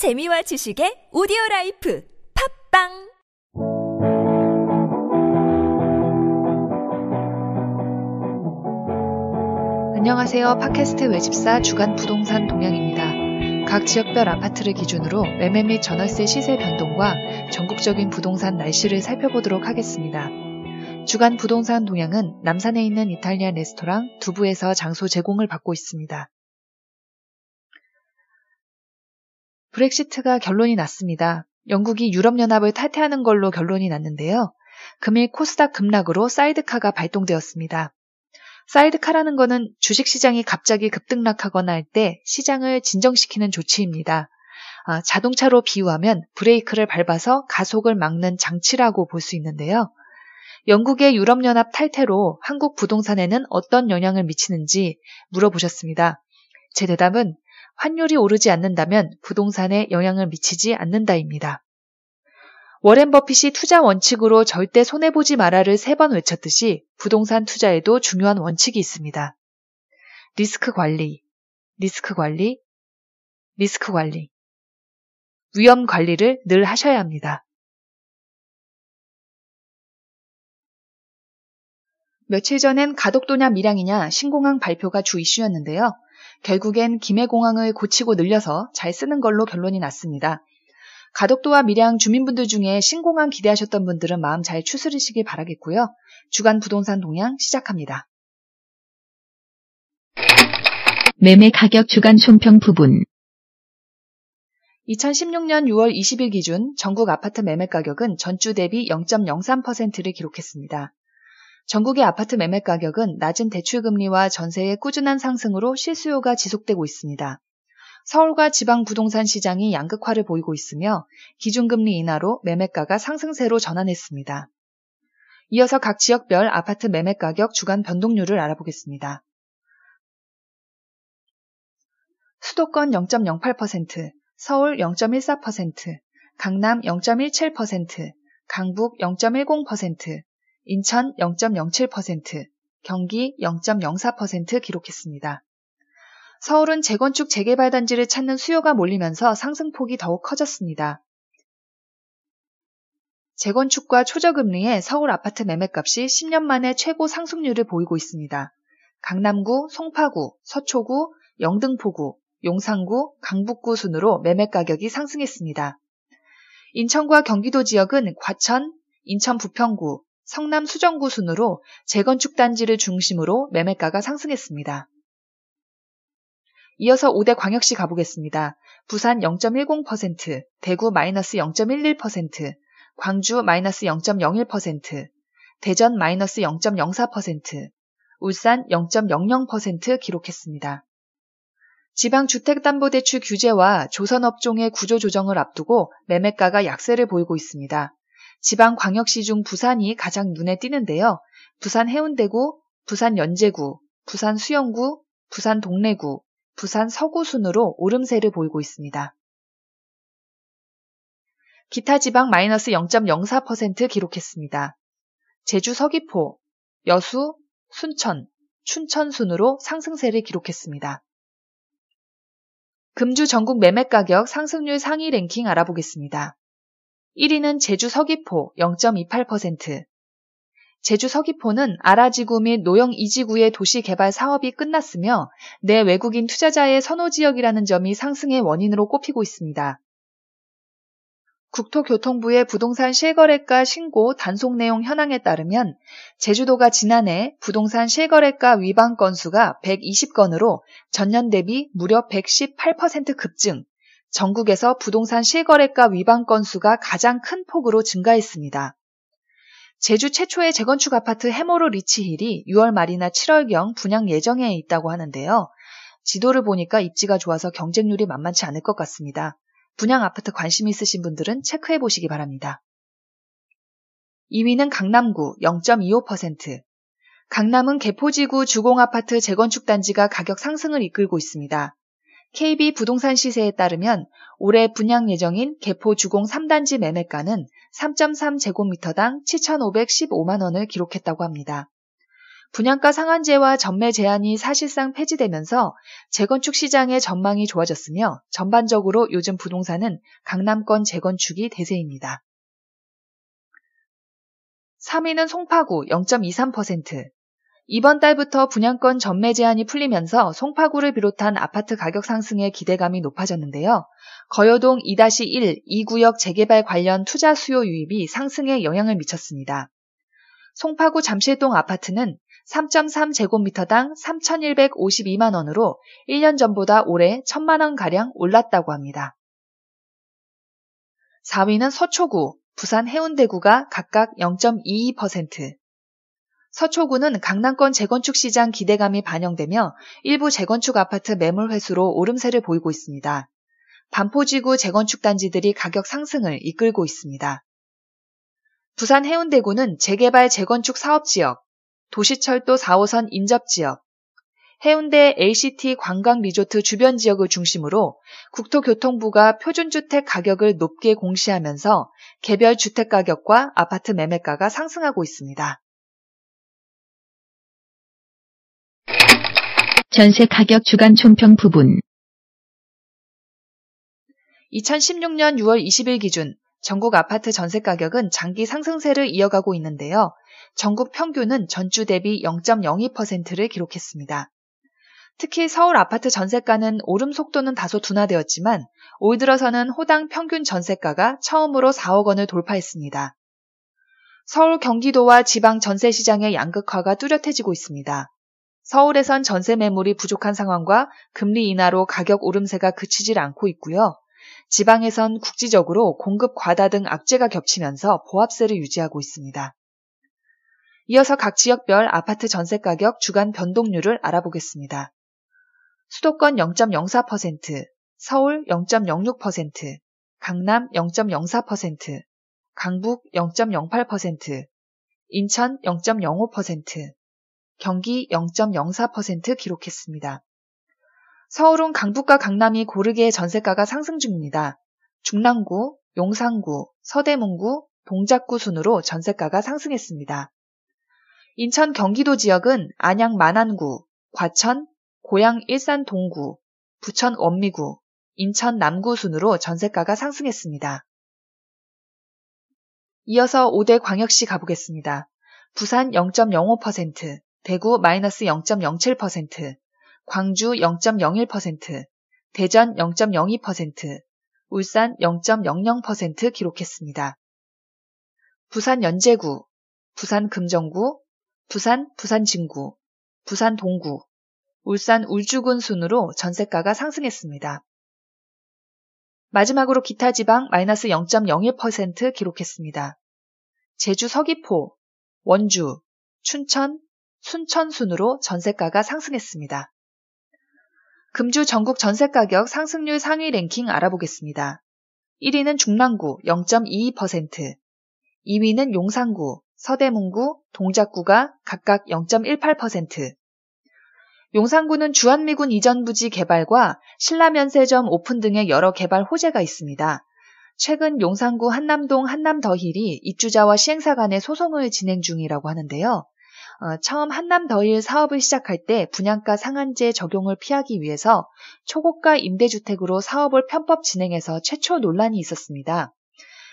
재미와 지식의 오디오 life 팟빵 안녕하세요. 팟캐스트 외집사 주간 부동산 동향입니다. 각 지역별 아파트를 기준으로 매매 및 전월세 시세 변동과 전국적인 부동산 날씨를 살펴보도록 하겠습니다. 주간 부동산 동향은 남산에 있는 이탈리안 레스토랑 두부에서 장소 제공을 받고 있습니다. 브렉시트가 결론이 났습니다. 영국이 유럽연합을 탈퇴하는 걸로 결론이 났는데요. 금일 코스닥 급락으로 사이드카가 발동되었습니다. 사이드카라는 것은 주식시장이 갑자기 급등락하거나 할 때 시장을 진정시키는 조치입니다. 아, 자동차로 비유하면 브레이크를 밟아서 가속을 막는 장치라고 볼 수 있는데요. 영국의 유럽연합 탈퇴로 한국 부동산에는 어떤 영향을 미치는지 물어보셨습니다. 제 대답은 환율이 오르지 않는다면 부동산에 영향을 미치지 않는다입니다. 워렌 버핏이 투자 원칙으로 절대 손해보지 마라를 세 번 외쳤듯이 부동산 투자에도 중요한 원칙이 있습니다. 리스크 관리, 리스크 관리, 리스크 관리. 위험 관리를 늘 하셔야 합니다. 며칠 전엔 가덕도냐 밀양이냐 신공항 발표가 주 이슈였는데요. 결국엔 김해공항을 고치고 늘려서 잘 쓰는 걸로 결론이 났습니다. 가덕도와 밀양 주민분들 중에 신공항 기대하셨던 분들은 마음 잘 추스르시길 바라겠고요. 주간 부동산 동향 시작합니다. 매매 가격 주간 총평 부분 2016년 6월 20일 기준 전국 아파트 매매 가격은 전주 대비 0.03%를 기록했습니다. 전국의 아파트 매매 가격은 낮은 대출금리와 전세의 꾸준한 상승으로 실수요가 지속되고 있습니다. 서울과 지방 부동산 시장이 양극화를 보이고 있으며 기준금리 인하로 매매가가 상승세로 전환했습니다. 이어서 각 지역별 아파트 매매 가격 주간 변동률을 알아보겠습니다. 수도권 0.08%, 서울 0.14%, 강남 0.17%, 강북 0.10%, 인천 0.07%, 경기 0.04% 기록했습니다. 서울은 재건축 재개발 단지를 찾는 수요가 몰리면서 상승폭이 더욱 커졌습니다. 재건축과 초저금리에 서울 아파트 매매값이 10년 만에 최고 상승률을 보이고 있습니다. 강남구, 송파구, 서초구, 영등포구, 용산구, 강북구 순으로 매매 가격이 상승했습니다. 인천과 경기도 지역은 과천, 인천 부평구, 성남 수정구 순으로 재건축 단지를 중심으로 매매가가 상승했습니다. 이어서 5대 광역시 가보겠습니다. 부산 0.10%, 대구 마이너스 0.11%, 광주 마이너스 0.01%, 대전 마이너스 0.04%, 울산 0.00% 기록했습니다. 지방 주택담보대출 규제와 조선업종의 구조조정을 앞두고 매매가가 약세를 보이고 있습니다. 지방 광역시 중 부산이 가장 눈에 띄는데요. 부산 해운대구, 부산 연제구, 부산 수영구, 부산 동래구, 부산 서구 순으로 오름세를 보이고 있습니다. 기타 지방 마이너스 0.04% 기록했습니다. 제주 서귀포, 여수, 순천, 춘천 순으로 상승세를 기록했습니다. 금주 전국 매매 가격 상승률 상위 랭킹 알아보겠습니다. 1위는 제주 서귀포 0.28%. 제주 서귀포는 아라지구 및 노영 이지구의 도시 개발 사업이 끝났으며 내 외국인 투자자의 선호 지역이라는 점이 상승의 원인으로 꼽히고 있습니다. 국토교통부의 부동산 실거래가 신고 단속 내용 현황에 따르면 제주도가 지난해 부동산 실거래가 위반 건수가 120건으로 전년 대비 무려 118% 급증, 전국에서 부동산 실거래가 위반 건수가 가장 큰 폭으로 증가했습니다. 제주 최초의 재건축 아파트 해모로 리치힐이 6월 말이나 7월경 분양 예정에 있다고 하는데요. 지도를 보니까 입지가 좋아서 경쟁률이 만만치 않을 것 같습니다. 분양 아파트 관심 있으신 분들은 체크해 보시기 바랍니다. 2위는 강남구 0.25%. 강남은 개포지구 주공아파트 재건축 단지가 가격 상승을 이끌고 있습니다. KB 부동산 시세에 따르면 올해 분양 예정인 개포 주공 3단지 매매가는 3.3제곱미터당 7,515만 원을 기록했다고 합니다. 분양가 상한제와 전매 제한이 사실상 폐지되면서 재건축 시장의 전망이 좋아졌으며 전반적으로 요즘 부동산은 강남권 재건축이 대세입니다. 3위는 송파구 0.23%. 이번 달부터 분양권 전매 제한이 풀리면서 송파구를 비롯한 아파트 가격 상승에 기대감이 높아졌는데요. 거여동 2-1, 2구역 재개발 관련 투자 수요 유입이 상승에 영향을 미쳤습니다. 송파구 잠실동 아파트는 3.3제곱미터당 3,152만 원으로 1년 전보다 올해 1천만 원가량 올랐다고 합니다. 4위는 서초구, 부산 해운대구가 각각 0.22%. 서초구는 강남권 재건축 시장 기대감이 반영되며 일부 재건축 아파트 매물 회수로 오름세를 보이고 있습니다. 반포지구 재건축 단지들이 가격 상승을 이끌고 있습니다. 부산 해운대구는 재개발 재건축 사업 지역, 도시철도 4호선 인접 지역, 해운대 LCT 관광 리조트 주변 지역을 중심으로 국토교통부가 표준주택 가격을 높게 공시하면서 개별 주택 가격과 아파트 매매가가 상승하고 있습니다. 전세 가격 주간 총평 부분 2016년 6월 20일 기준 전국 아파트 전세 가격은 장기 상승세를 이어가고 있는데요. 전국 평균은 전주 대비 0.02%를 기록했습니다. 특히 서울 아파트 전세가는 오름 속도는 다소 둔화되었지만 올 들어서는 호당 평균 전세가가 처음으로 4억 원을 돌파했습니다. 서울 경기도와 지방 전세 시장의 양극화가 뚜렷해지고 있습니다. 서울에선 전세 매물이 부족한 상황과 금리 인하로 가격 오름세가 그치질 않고 있고요. 지방에선 국지적으로 공급 과다 등 악재가 겹치면서 보합세를 유지하고 있습니다. 이어서 각 지역별 아파트 전세 가격 주간 변동률을 알아보겠습니다. 수도권 0.04%, 서울 0.06%, 강남 0.04%, 강북 0.08%, 인천 0.05%, 경기 0.04% 기록했습니다. 서울은 강북과 강남이 고르게 전세가가 상승 중입니다. 중랑구, 용산구, 서대문구, 동작구 순으로 전세가가 상승했습니다. 인천 경기도 지역은 안양 만안구, 과천, 고양 일산 동구, 부천 원미구, 인천 남구 순으로 전세가가 상승했습니다. 이어서 5대 광역시 가보겠습니다. 부산 0.05%, 대구 마이너스 0.07%, 광주 0.01%, 대전 0.02%, 울산 0.00% 기록했습니다. 부산 연제구, 부산 금정구, 부산 부산진구, 부산 동구, 울산 울주군 순으로 전세가가 상승했습니다. 마지막으로 기타 지방 마이너스 0.01% 기록했습니다. 제주 서귀포, 원주, 춘천, 순천 순으로 전세가가 상승했습니다. 금주 전국 전세가격 상승률 상위 랭킹 알아보겠습니다. 1위는 중랑구 0.22%, 2위는 용산구, 서대문구, 동작구가 각각 0.18%, 용산구는 주한미군 이전 부지 개발과 신라면세점 오픈 등의 여러 개발 호재가 있습니다. 최근 용산구 한남동 한남더힐이 입주자와 시행사 간의 소송을 진행 중이라고 하는데요. 어, 처음 한남더힐 사업을 시작할 때 분양가 상한제 적용을 피하기 위해서 초고가 임대주택으로 사업을 편법 진행해서 최초 논란이 있었습니다.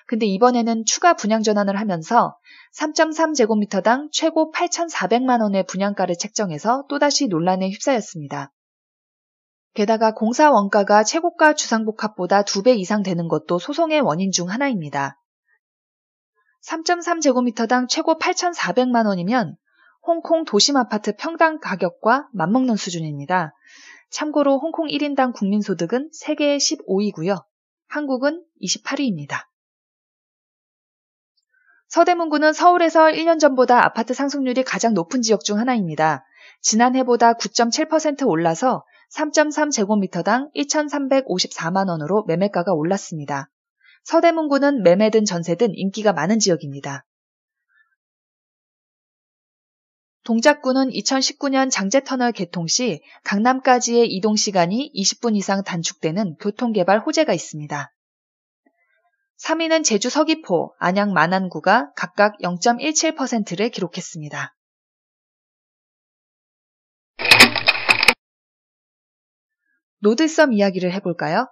근데 이번에는 추가 분양 전환을 하면서 3.3제곱미터당 최고 8,400만 원의 분양가를 책정해서 또다시 논란에 휩싸였습니다. 게다가 공사 원가가 최고가 주상복합보다 2배 이상 되는 것도 소송의 원인 중 하나입니다. 3.3제곱미터당 최고 8,400만 원이면 홍콩 도심 아파트 평당 가격과 맞먹는 수준입니다. 참고로 홍콩 1인당 국민소득은 세계 15위고요. 한국은 28위입니다. 서대문구는 서울에서 1년 전보다 아파트 상승률이 가장 높은 지역 중 하나입니다. 지난해보다 9.7% 올라서 3.3제곱미터당 1,354만 원으로 매매가가 올랐습니다. 서대문구는 매매든 전세든 인기가 많은 지역입니다. 동작구는 2019년 장제터널 개통 시 강남까지의 이동 시간이 20분 이상 단축되는 교통개발 호재가 있습니다. 3위는 제주 서귀포, 안양 만안구가 각각 0.17%를 기록했습니다. 노들섬 이야기를 해볼까요?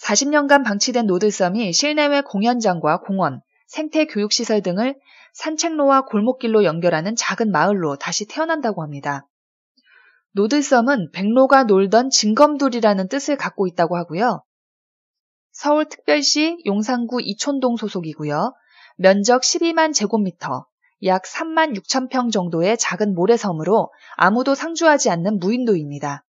40년간 방치된 노들섬이 실내외 공연장과 공원, 생태 교육시설 등을 산책로와 골목길로 연결하는 작은 마을로 다시 태어난다고 합니다. 노들섬은 백로가 놀던 진검돌이라는 뜻을 갖고 있다고 하고요. 서울특별시 용산구 이촌동 소속이고요. 면적 12만 제곱미터, 약 3만 6천 평 정도의 작은 모래섬으로 아무도 상주하지 않는 무인도입니다.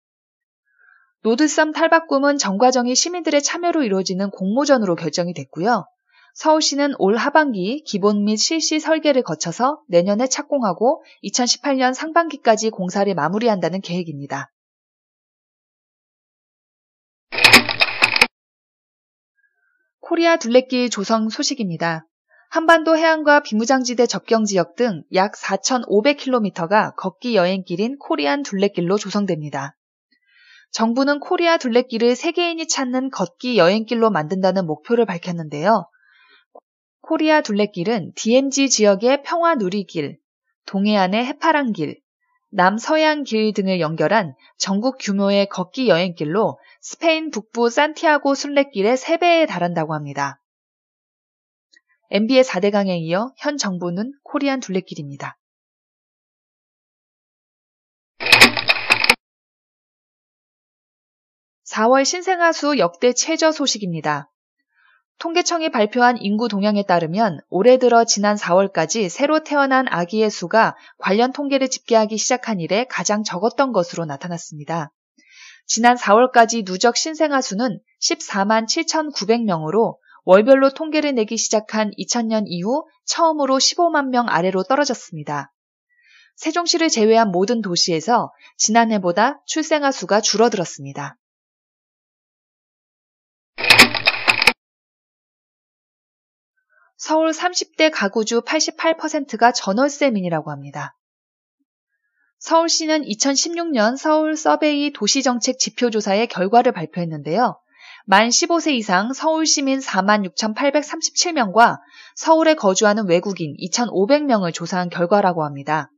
노드섬 탈바꿈은 전 과정이 시민들의 참여로 이루어지는 공모전으로 결정이 됐고요. 서울시는 올 하반기 기본 및 실시 설계를 거쳐서 내년에 착공하고 2018년 상반기까지 공사를 마무리한다는 계획입니다. 코리아 둘레길 조성 소식입니다. 한반도 해안과 비무장지대 접경 지역 등 약 4,500km가 걷기 여행길인 코리아 둘레길로 조성됩니다. 정부는 코리아 둘레길을 세계인이 찾는 걷기 여행길로 만든다는 목표를 밝혔는데요. 코리아 둘레길은 DMZ 지역의 평화 누리길, 동해안의 해파랑길, 남서양길 등을 연결한 전국 규모의 걷기 여행길로 스페인 북부 산티아고 순례길의 3배에 달한다고 합니다. MB의 4대 강에 이어 현 정부는 코리안 둘레길입니다. 4월 신생아 수 역대 최저 소식입니다. 통계청이 발표한 인구 동향에 따르면 올해 들어 지난 4월까지 새로 태어난 아기의 수가 관련 통계를 집계하기 시작한 이래 가장 적었던 것으로 나타났습니다. 지난 4월까지 누적 신생아 수는 14만 7,900명으로 월별로 통계를 내기 시작한 2000년 이후 처음으로 15만 명 아래로 떨어졌습니다. 세종시를 제외한 모든 도시에서 지난해보다 출생아 수가 줄어들었습니다. 서울 30대 가구주 88%가 전월세민이라고 합니다. 서울시는 2016년 서울 서베이 도시정책 지표조사의 결과를 발표했는데요. 만 15세 이상 서울 시민 46,837명과 서울에 거주하는 외국인 2,500명을 조사한 결과라고 합니다.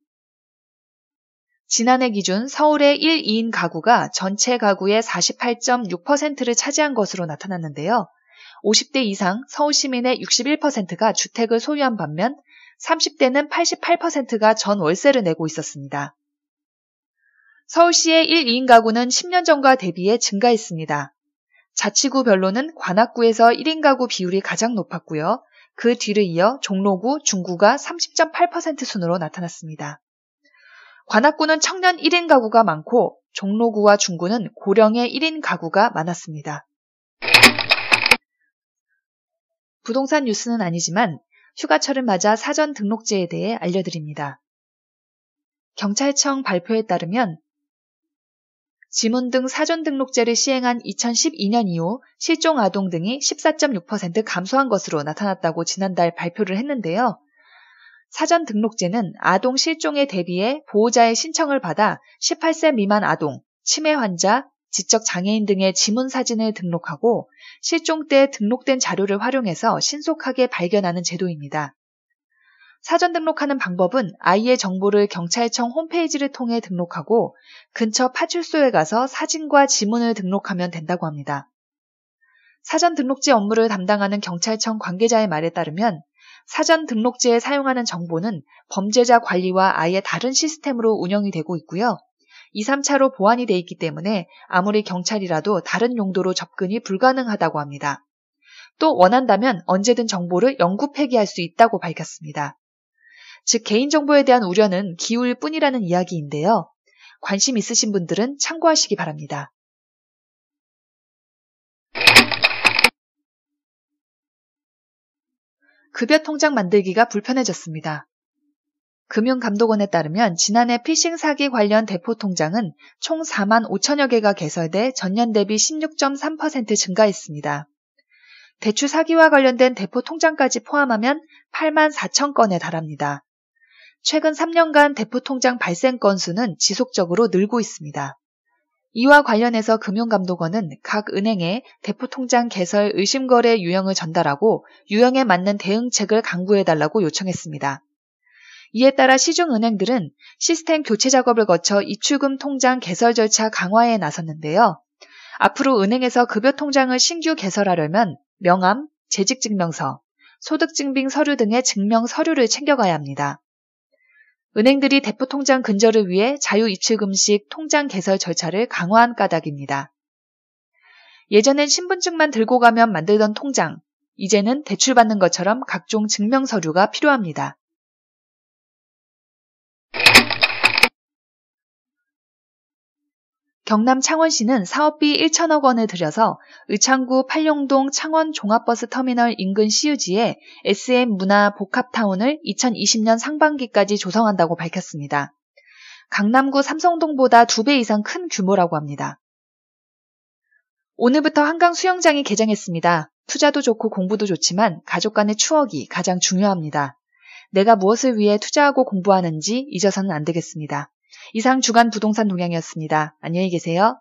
지난해 기준 서울의 1, 2인 가구가 전체 가구의 48.6%를 차지한 것으로 나타났는데요. 50대 이상 서울 시민의 61%가 주택을 소유한 반면 30대는 88%가 전 월세를 내고 있었습니다. 서울시의 1, 2인 가구는 10년 전과 대비해 증가했습니다. 자치구별로는 관악구에서 1인 가구 비율이 가장 높았고요. 그 뒤를 이어 종로구, 중구가 30.8% 순으로 나타났습니다. 관악구는 청년 1인 가구가 많고 종로구와 중구는 고령의 1인 가구가 많았습니다. 부동산 뉴스는 아니지만 휴가철을 맞아 사전 등록제에 대해 알려드립니다. 경찰청 발표에 따르면 지문 등 사전 등록제를 시행한 2012년 이후 실종 아동 등이 14.6% 감소한 것으로 나타났다고 지난달 발표를 했는데요. 사전 등록제는 아동 실종에 대비해 보호자의 신청을 받아 18세 미만 아동, 치매 환자, 지적 장애인 등의 지문 사진을 등록하고 실종 때 등록된 자료를 활용해서 신속하게 발견하는 제도입니다. 사전 등록하는 방법은 아이의 정보를 경찰청 홈페이지를 통해 등록하고 근처 파출소에 가서 사진과 지문을 등록하면 된다고 합니다. 사전 등록지 업무를 담당하는 경찰청 관계자의 말에 따르면 사전 등록지에 사용하는 정보는 범죄자 관리와 아예 다른 시스템으로 운영이 되고 있고요. 2, 3차로 보완이 돼 있기 때문에 아무리 경찰이라도 다른 용도로 접근이 불가능하다고 합니다. 또 원한다면 언제든 정보를 영구 폐기할 수 있다고 밝혔습니다. 즉 개인정보에 대한 우려는 기울 뿐이라는 이야기인데요. 관심 있으신 분들은 참고하시기 바랍니다. 급여 통장 만들기가 불편해졌습니다. 금융감독원에 따르면 지난해 피싱 사기 관련 대포 통장은 총 4만 5천여 개가 개설돼 전년 대비 16.3% 증가했습니다. 대출 사기와 관련된 대포 통장까지 포함하면 8만 4천 건에 달합니다. 최근 3년간 대포 통장 발생 건수는 지속적으로 늘고 있습니다. 이와 관련해서 금융감독원은 각 은행에 대포 통장 개설 의심거래 유형을 전달하고 유형에 맞는 대응책을 강구해달라고 요청했습니다. 이에 따라 시중은행들은 시스템 교체 작업을 거쳐 입출금 통장 개설 절차 강화에 나섰는데요. 앞으로 은행에서 급여 통장을 신규 개설하려면 명함, 재직증명서, 소득증빙 서류 등의 증명 서류를 챙겨가야 합니다. 은행들이 대포 통장 근절을 위해 자유 입출금 식 통장 개설 절차를 강화한 까닭입니다. 예전엔 신분증만 들고 가면 만들던 통장, 이제는 대출받는 것처럼 각종 증명 서류가 필요합니다. 경남 창원시는 사업비 1천억 원을 들여서 의창구 팔룡동 창원 종합버스 터미널 인근 시유지에 SM 문화 복합타운을 2020년 상반기까지 조성한다고 밝혔습니다. 강남구 삼성동보다 두배 이상 큰 규모라고 합니다. 오늘부터 한강 수영장이 개장했습니다. 투자도 좋고 공부도 좋지만 가족 간의 추억이 가장 중요합니다. 내가 무엇을 위해 투자하고 공부하는지 잊어서는 안 되겠습니다. 이상 주간 부동산 동향이었습니다. 안녕히 계세요.